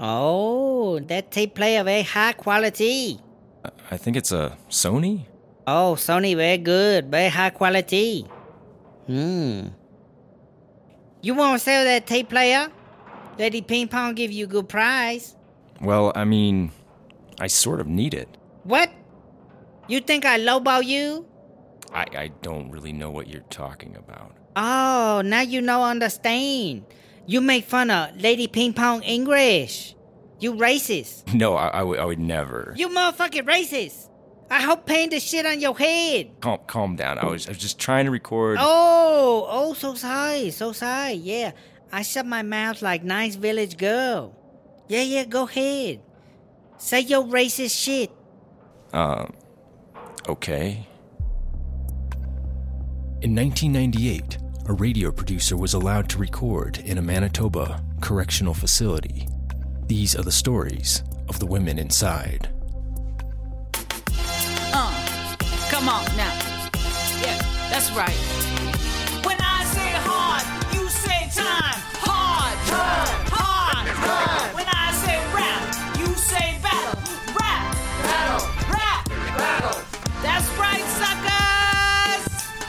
Oh, that tape player very high quality. I think it's a Sony? Oh, Sony very good, very high quality. Hmm. You want to sell that tape player? Lady Ping Pong give you a good price. Well, I mean, I sort of need it. What? You think I lowball you? I, I don't really know what you're talking about. Oh, now you know understand. You make fun of Lady Ping Pong English. You racist. No, I, I, would, I would never. You motherfucking racist. I hope paint the shit on your head. Calm, calm down. I was, I was just trying to record. Oh, oh, so sorry, so sorry. Yeah, I shut my mouth like nice village girl. Yeah, yeah, go ahead. Say your racist shit. Uh, okay. In 1998, a radio producer was allowed to record in a Manitoba correctional facility. These are the stories of the women inside. Uh, come on now. Yeah, that's right. When I say hard, you say time. Hard, hard, hard, hard. When I say rap, you say battle. Rap, battle, rap, battle. That's right, suckers.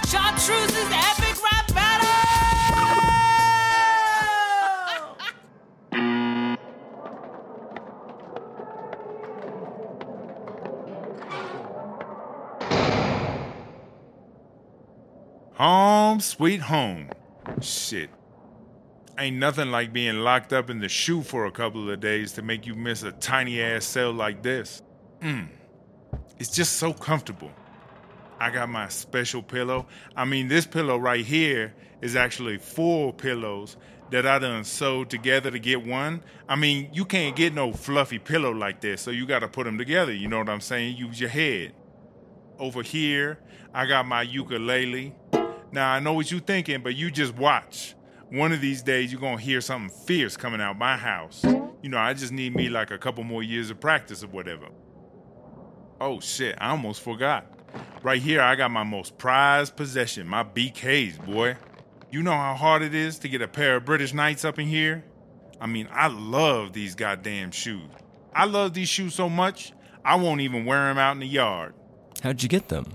Chartreuse's epic Home, sweet home. Shit. Ain't nothing like being locked up in the shoe for a couple of days to make you miss a tiny ass cell like this. Mm. It's just so comfortable. I got my special pillow. I mean, this pillow right here is actually four pillows that I done sewed together to get one. I mean, you can't get no fluffy pillow like this, so you gotta put them together. You know what I'm saying? Use your head. Over here, I got my ukulele. Now, I know what you're thinking, but you just watch. One of these days, you're gonna hear something fierce coming out my house. You know, I just need me like a couple more years of practice or whatever. Oh shit, I almost forgot. Right here, I got my most prized possession, my BKs, boy. You know how hard it is to get a pair of British Knights up in here? I mean, I love these goddamn shoes. I love these shoes so much, I won't even wear them out in the yard. How'd you get them?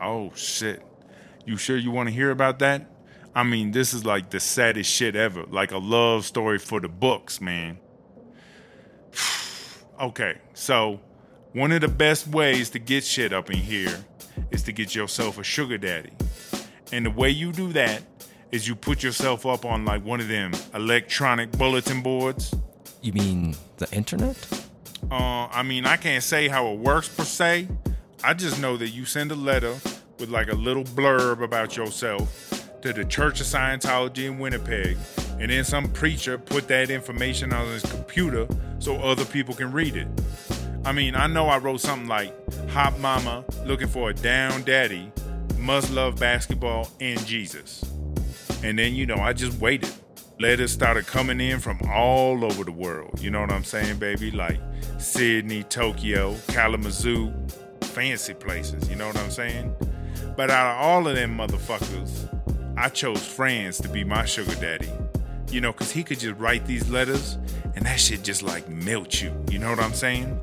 Oh shit. You sure you want to hear about that? I mean, this is like the saddest shit ever. Like a love story for the books, man. okay, so one of the best ways to get shit up in here is to get yourself a sugar daddy. And the way you do that is you put yourself up on like one of them electronic bulletin boards. You mean the internet? Uh, I mean, I can't say how it works per se. I just know that you send a letter with like a little blurb about yourself to the Church of Scientology in Winnipeg, and then some preacher put that information on his computer so other people can read it. I mean, I know I wrote something like Hot Mama looking for a down daddy, must love basketball and Jesus. And then, you know, I just waited. Letters started coming in from all over the world. You know what I'm saying, baby? Like Sydney, Tokyo, Kalamazoo, fancy places. You know what I'm saying? But out of all of them motherfuckers, I chose France to be my sugar daddy. You know, because he could just write these letters and that shit just like melt you. You know what I'm saying?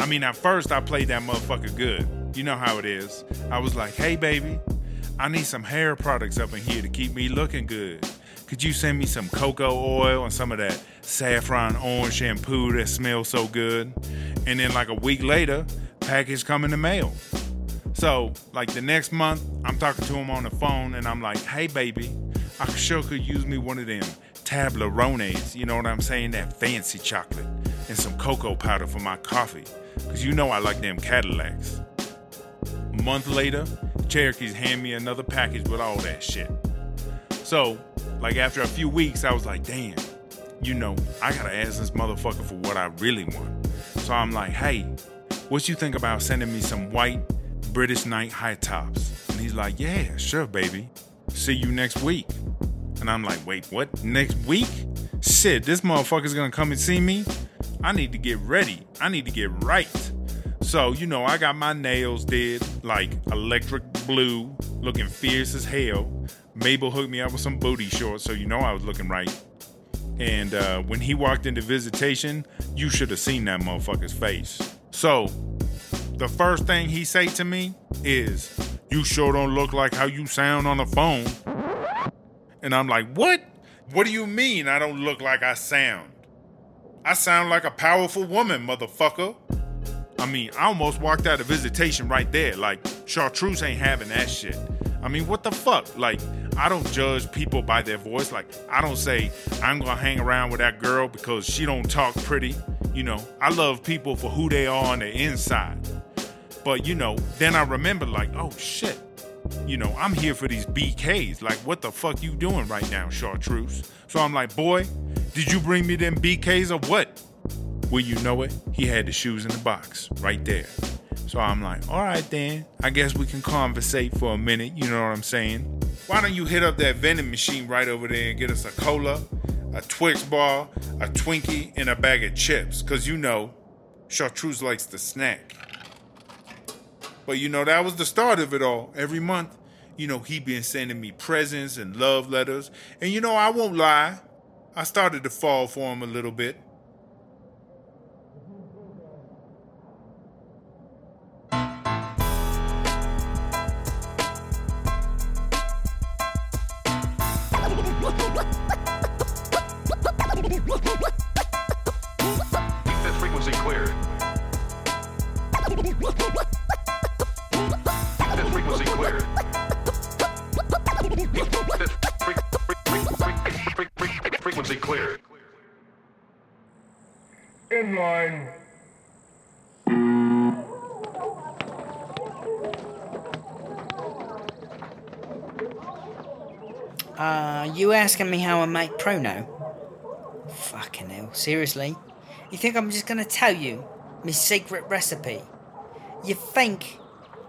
I mean, at first I played that motherfucker good. You know how it is. I was like, hey, baby, I need some hair products up in here to keep me looking good. Could you send me some cocoa oil and some of that saffron orange shampoo that smells so good? And then, like a week later, package come in the mail. So, like the next month, I'm talking to him on the phone and I'm like, hey, baby, I sure could use me one of them Toblerones, you know what I'm saying? That fancy chocolate and some cocoa powder for my coffee. Cause you know I like them Cadillacs. A month later, Cherokees hand me another package with all that shit. So, like after a few weeks, I was like, damn, you know, I gotta ask this motherfucker for what I really want. So I'm like, hey, what you think about sending me some white British Knight high tops? And he's like, yeah, sure, baby. See you next week. And I'm like, wait, what? Next week? Shit, this motherfucker's gonna come and see me? I need to get ready. I need to get right. So, you know, I got my nails did like electric blue, looking fierce as hell. Mabel hooked me up with some booty shorts, so you know I was looking right. And uh, when he walked into visitation, you should have seen that motherfucker's face. So, the first thing he say to me is, "You sure don't look like how you sound on the phone." And I'm like, "What? What do you mean I don't look like I sound? I sound like a powerful woman, motherfucker." I mean, I almost walked out of visitation right there. Like, Chartreuse ain't having that shit. I mean, what the fuck? Like, I don't judge people by their voice. Like, I don't say I'm gonna hang around with that girl because she don't talk pretty. You know, I love people for who they are on the inside. But you know, then I remember like, oh shit. You know, I'm here for these BKs. Like, what the fuck you doing right now, Chartreuse? So I'm like, boy, did you bring me them BKs or what? Well, you know it, he had the shoes in the box right there. So I'm like, all right then, I guess we can conversate for a minute, you know what I'm saying? Why don't you hit up that vending machine right over there and get us a cola, a Twix bar, a Twinkie, and a bag of chips? Cause you know, Chartreuse likes to snack. But you know, that was the start of it all. Every month, you know, he been sending me presents and love letters. And you know, I won't lie, I started to fall for him a little bit. Asking me how I make Pruno? Fucking hell, seriously? You think I'm just gonna tell you my secret recipe? You think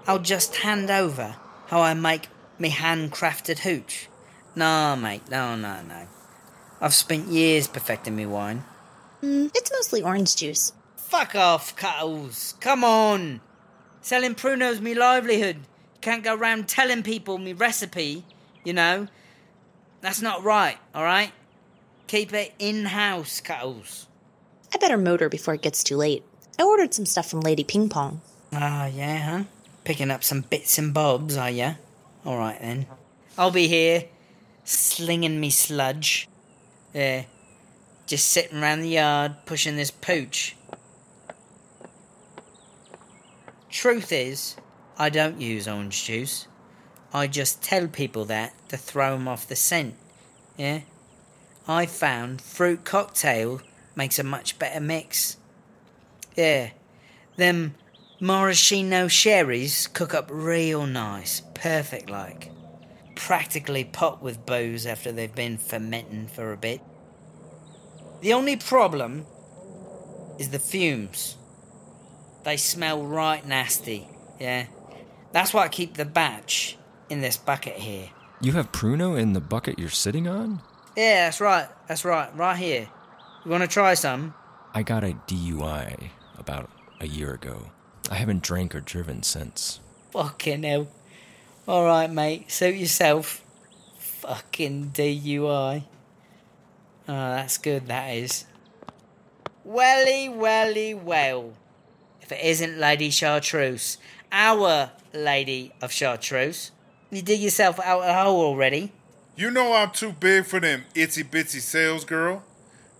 I'll just hand over how I make me handcrafted hooch? No, mate, no, no, no. I've spent years perfecting me wine. Mm, it's mostly orange juice. Fuck off, Cuddles. Come on. Selling prunos me livelihood. You can't go round telling people me recipe, you know. That's not right, alright? Keep it in house, Cuddles. I better motor before it gets too late. I ordered some stuff from Lady Ping Pong. Ah, yeah, huh? Picking up some bits and bobs, are ya? Alright then. I'll be here, slinging me sludge. Yeah. Just sitting round the yard, pushing this pooch. Truth is, I don't use orange juice. I just tell people that to throw 'em off the scent. Yeah? I found fruit cocktail makes a much better mix. Yeah. Them maraschino cherries cook up real nice, perfect like. Practically pop with booze after they've been fermenting for a bit. The only problem is the fumes. They smell right nasty, yeah. That's why I keep the batch in this bucket here. You have Pruno in the bucket you're sitting on? Yeah, that's right, that's right, right here. You wanna try some? I got a DUI about a year ago. I haven't drank or driven since. Fucking hell. Alright, mate, suit yourself. Fucking DUI. Oh, ah, that's good, that is. Welly, welly, well. If it isn't Lady Chartreuse, our Lady of Chartreuse, you dig yourself out a hole already. You know I'm too big for them itsy bitsy sales girl.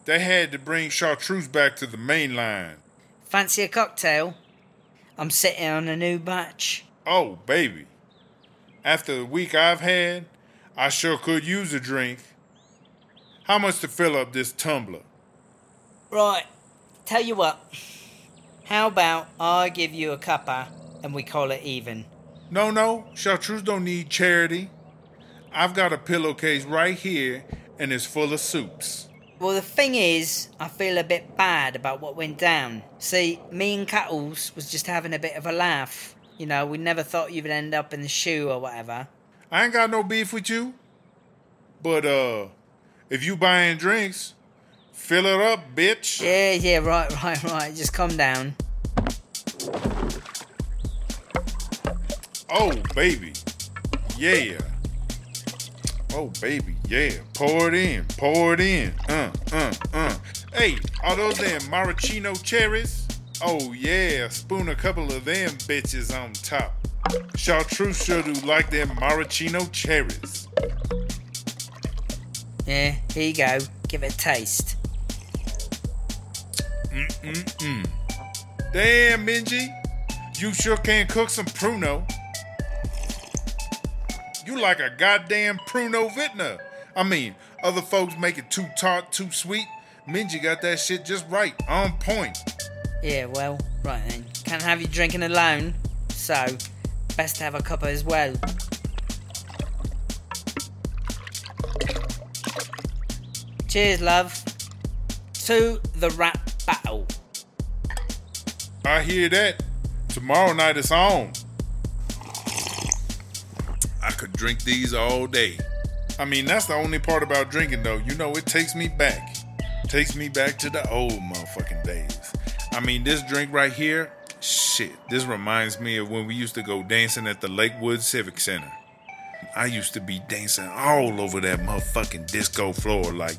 They had to bring Chartreuse back to the main line. Fancy a cocktail? I'm sitting on a new batch. Oh, baby. After the week I've had, I sure could use a drink. How much to fill up this tumbler? Right, tell you what. How about I give you a cuppa and we call it even? No, no, Chartreuse don't need charity. I've got a pillowcase right here and it's full of soups. Well, the thing is, I feel a bit bad about what went down. See, me and Cuttles was just having a bit of a laugh. You know, we never thought you would end up in the shoe or whatever. I ain't got no beef with you. But uh if you buying drinks, fill it up, bitch. Yeah, yeah, right, right, right. Just calm down. Oh baby. Yeah. Oh baby, yeah. Pour it in. Pour it in. Uh, uh. Uh. Hey, are those them maraschino cherries? Oh yeah, spoon a couple of them bitches on top. Chartreuse sure do like them maraschino cherries. Yeah, here you go. Give it a taste. Mm-mm-mm. Damn, Minji, you sure can cook some pruno. You like a goddamn pruno vintner. I mean, other folks make it too tart, too sweet. Minji got that shit just right, on point. Yeah, well, right then. Can't have you drinking alone, so best to have a cuppa as well. Cheers, love. To the rap battle. I hear that. Tomorrow night it's on. Could drink these all day. I mean, that's the only part about drinking, though. You know, it takes me back. Takes me back to the old motherfucking days. I mean, this drink right here, shit, this reminds me of when we used to go dancing at the Lakewood Civic Center. I used to be dancing all over that motherfucking disco floor, like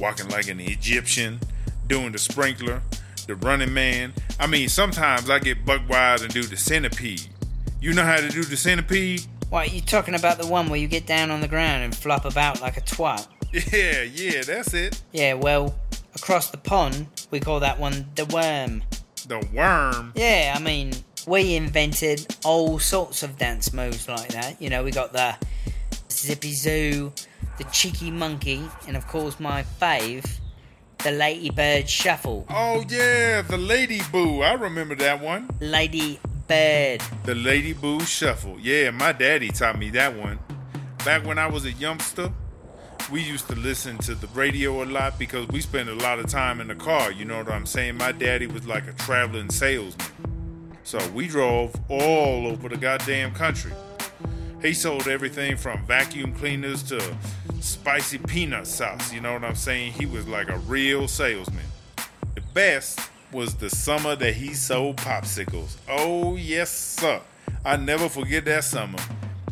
walking like an Egyptian, doing the sprinkler, the running man. I mean, sometimes I get buck wild and do the centipede. You know how to do the centipede? What, you talking about the one where you get down on the ground and flop about like a twat? Yeah, yeah, that's it. Yeah, well, across the pond, we call that one the worm. The worm. Yeah, I mean, we invented all sorts of dance moves like that. You know, we got the zippy zoo, the cheeky monkey, and of course my fave, the ladybird shuffle. Oh yeah, the Lady Boo. I remember that one. Lady bird. The Lady Boo Shuffle. Yeah, my daddy taught me that one. Back when I was a youngster, we used to listen to the radio a lot because we spent a lot of time in the car. You know what I'm saying? My daddy was like a traveling salesman. So we drove all over the goddamn country. He sold everything from vacuum cleaners to spicy peanut sauce. You know what I'm saying? He was like a real salesman. The best was the summer that he sold popsicles. Oh, yes, sir. I never forget that summer.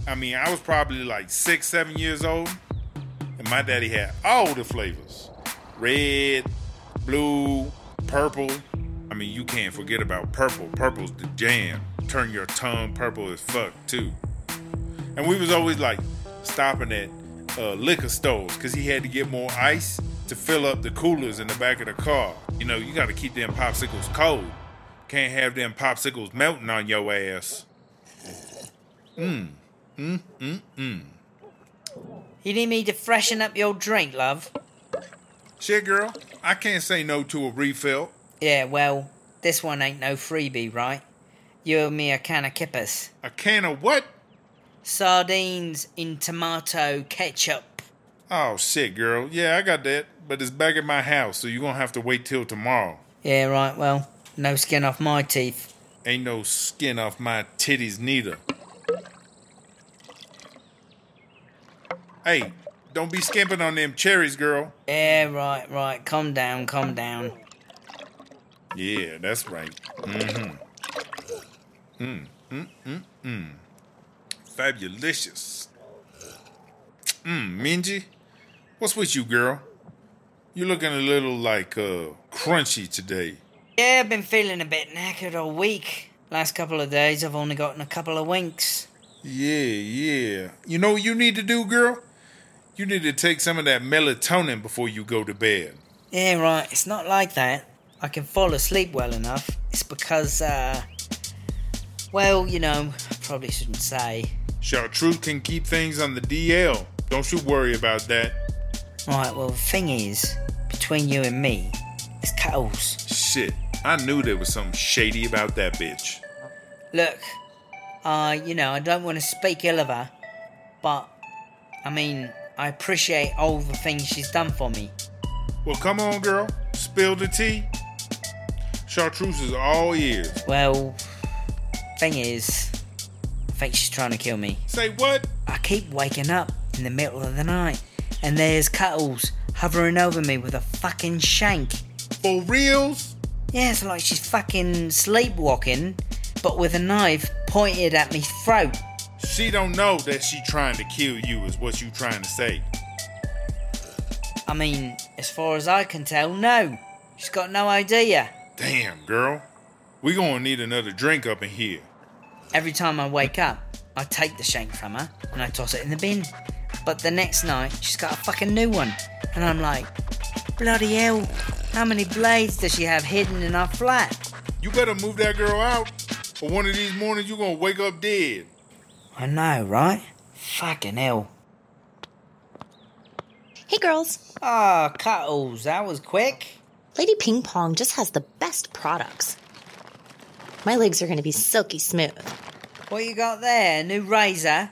I mean, I was probably like six, seven years old, and my daddy had all the flavors red, blue, purple. I mean, you can't forget about purple. Purple's the jam. Turn your tongue purple as fuck, too. And we was always like stopping at uh, liquor stores because he had to get more ice to fill up the coolers in the back of the car. You know, you got to keep them popsicles cold. Can't have them popsicles melting on your ass. Mmm. Mmm, mmm, mmm. You need me to freshen up your drink, love? Shit, girl, I can't say no to a refill. Yeah, well, this one ain't no freebie, right? You owe me a can of kippers. A can of what? Sardines in tomato ketchup. Oh, shit, girl. Yeah, I got that, but it's back at my house, so you're gonna have to wait till tomorrow. Yeah, right, well, no skin off my teeth. Ain't no skin off my titties neither. Hey, don't be skimping on them cherries, girl. Yeah, right, right. Calm down, calm down. Yeah, that's right. Mm-hmm. Mm, mm, mm, mm. Fabulous. Mm, Minji, what's with you, girl? You're looking a little like uh crunchy today. Yeah, I've been feeling a bit knackered all week. Last couple of days, I've only gotten a couple of winks. Yeah, yeah. You know what you need to do, girl? You need to take some of that melatonin before you go to bed. Yeah, right. It's not like that. I can fall asleep well enough. It's because, uh. Well, you know, I probably shouldn't say. Chartreuse can keep things on the DL. Don't you worry about that. Right, well, the thing is, between you and me, it's Cuddles. Shit, I knew there was something shady about that bitch. Look, uh, you know, I don't want to speak ill of her, but, I mean, I appreciate all the things she's done for me. Well, come on, girl. Spill the tea. Chartreuse is all ears. Well, thing is, I think she's trying to kill me. Say what? I keep waking up in the middle of the night, and there's Cuddles hovering over me with a fucking shank. For reals? Yeah, it's like she's fucking sleepwalking, but with a knife pointed at me throat. She don't know that she trying to kill you is what you trying to say. I mean, as far as I can tell, no. She's got no idea. Damn, girl. We gonna need another drink up in here. Every time I wake up, I take the shank from her and I toss it in the bin. But the next night, she's got a fucking new one. And I'm like, bloody hell, how many blades does she have hidden in our flat? You better move that girl out, or one of these mornings you're gonna wake up dead. I know, right? Fucking hell. Hey, girls. Ah, Cuddles, that was quick. Lady Ping Pong just has the best products. My legs are going to be silky smooth. What you got there? New razor?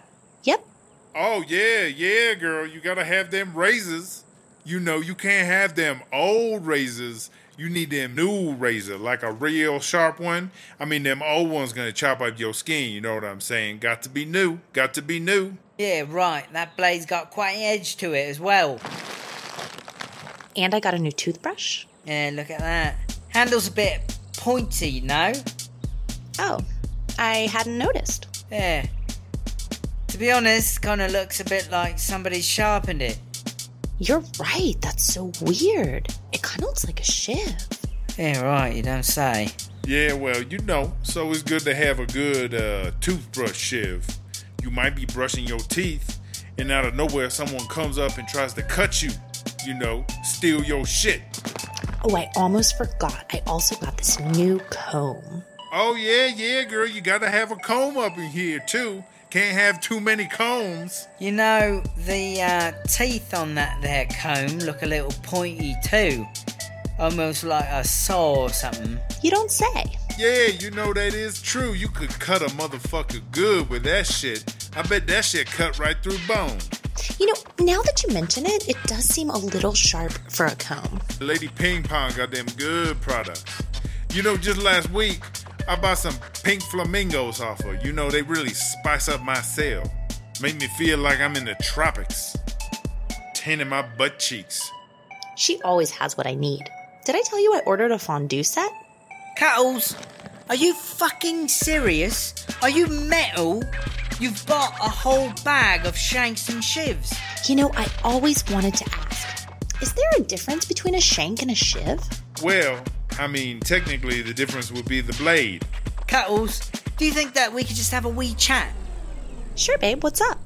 Yep. Oh yeah, yeah, girl. You gotta have them razors. You know you can't have them old razors. You need them new razor, like a real sharp one. I mean, them old ones gonna chop up your skin. You know what I'm saying? Got to be new. Got to be new. Yeah, right. That blade's got quite an edge to it as well. And I got a new toothbrush. Yeah, look at that. Handle's a bit pointy, no? Oh, I hadn't noticed. Yeah. To be honest, kind of looks a bit like somebody sharpened it. You're right. That's so weird. It kind of looks like a shiv. Yeah, right. You don't say. Yeah, well, you know, so it's good to have a good uh, toothbrush shiv. You might be brushing your teeth, and out of nowhere, someone comes up and tries to cut you. You know, steal your shit. Oh, I almost forgot. I also got this new comb. Oh yeah, yeah, girl. You gotta have a comb up in here too. Can't have too many combs. You know, the uh, teeth on that there comb look a little pointy too. Almost like a saw or something. You don't say. Yeah, you know that is true. You could cut a motherfucker good with that shit. I bet that shit cut right through bone. You know, now that you mention it, it does seem a little sharp for a comb. Lady Ping Pong got them good products. You know, just last week, I bought some pink flamingos off her. You know, they really spice up my cell. Make me feel like I'm in the tropics. Tanning my butt cheeks. She always has what I need. Did I tell you I ordered a fondue set? Cuddles, are you fucking serious? Are you metal? You've bought a whole bag of shanks and shivs. You know, I always wanted to ask is there a difference between a shank and a shiv? Well, I mean, technically, the difference would be the blade. Cuddles, do you think that we could just have a wee chat? Sure, babe, what's up?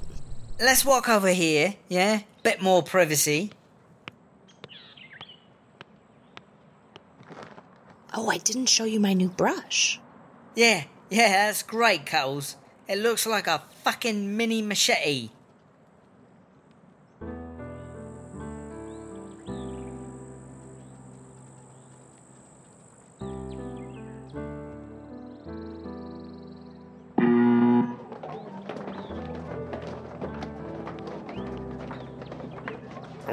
Let's walk over here, yeah? Bit more privacy. Oh, I didn't show you my new brush. Yeah, yeah, that's great, Cuddles. It looks like a fucking mini machete.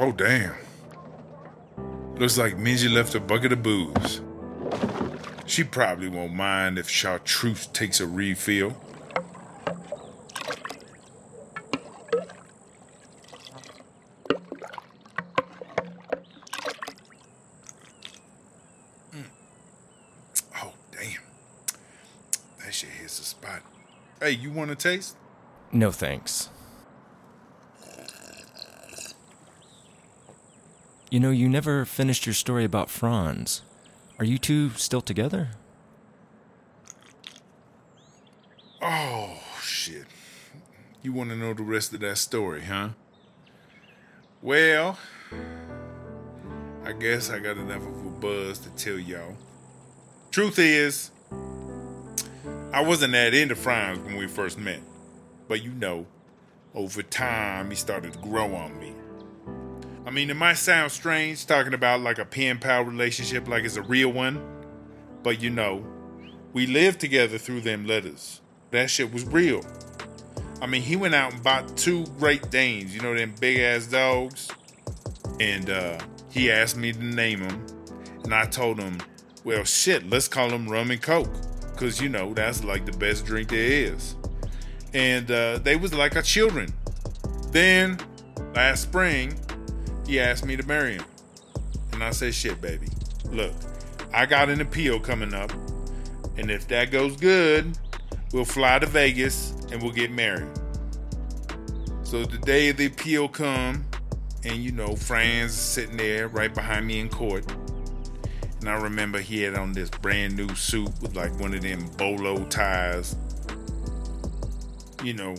Oh, damn. Looks like Minji left a bucket of booze. She probably won't mind if Chartreuse takes a refill. Mm. Oh, damn. That shit hits the spot. Hey, you want a taste? No thanks. You know, you never finished your story about Franz. Are you two still together? Oh, shit. You want to know the rest of that story, huh? Well, I guess I got enough of a buzz to tell y'all. Truth is, I wasn't that into Franz when we first met. But you know, over time, he started to grow on me. I mean, it might sound strange talking about like a pen pal relationship like it's a real one, but you know, we lived together through them letters. That shit was real. I mean, he went out and bought two Great Danes, you know, them big ass dogs. And uh, he asked me to name them. And I told him, well, shit, let's call them rum and coke. Because, you know, that's like the best drink there is. And uh, they was like our children. Then, last spring, he asked me to marry him. And I said, shit, baby. Look, I got an appeal coming up. And if that goes good, we'll fly to Vegas and we'll get married. So the day of the appeal come, And you know, Franz is sitting there right behind me in court. And I remember he had on this brand new suit with like one of them bolo ties. You know,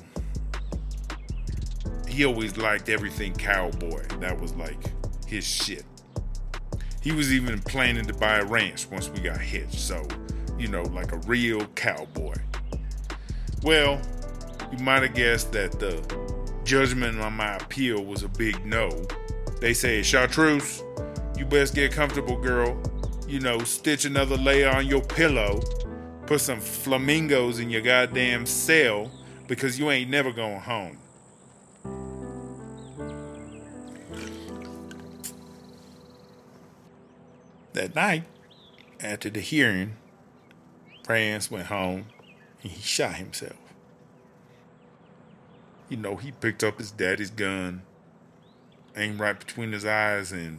he always liked everything cowboy. That was like his shit. He was even planning to buy a ranch once we got hitched. So, you know, like a real cowboy. Well, you might have guessed that the judgment on my appeal was a big no. They say, Chartreuse, you best get comfortable, girl. You know, stitch another layer on your pillow, put some flamingos in your goddamn cell because you ain't never going home. That night, after the hearing, Franz went home and he shot himself. You know, he picked up his daddy's gun, aimed right between his eyes, and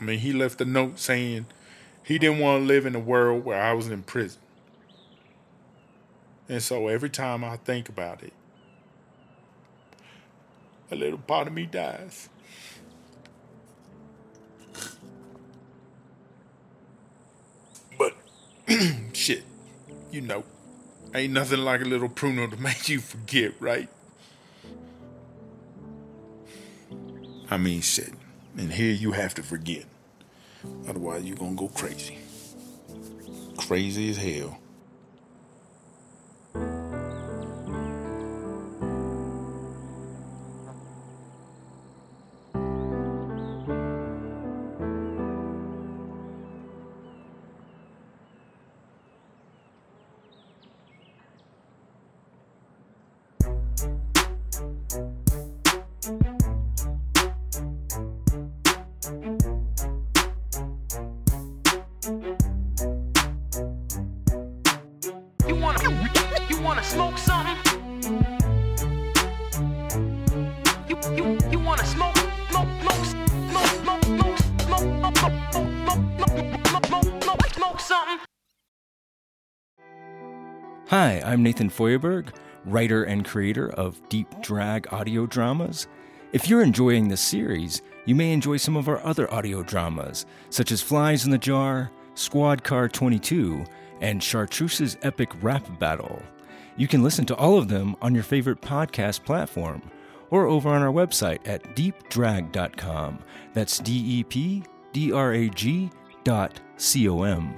I mean, he left a note saying he didn't want to live in a world where I was in prison. And so every time I think about it, a little part of me dies. shit, you know, ain't nothing like a little pruno to make you forget, right? I mean, shit. And here you have to forget. Otherwise, you're gonna go crazy. Crazy as hell. You, you, wanna smoke? Hi, I'm Nathan Feuerberg, writer and creator of Deep Drag audio dramas. If you're enjoying this series, you may enjoy some of our other audio dramas, such as Flies in the Jar, Squad Car 22, and Chartreuse's Epic Rap Battle. You can listen to all of them on your favorite podcast platform or over on our website at deepdrag.com. That's D E P D R A G dot C O M.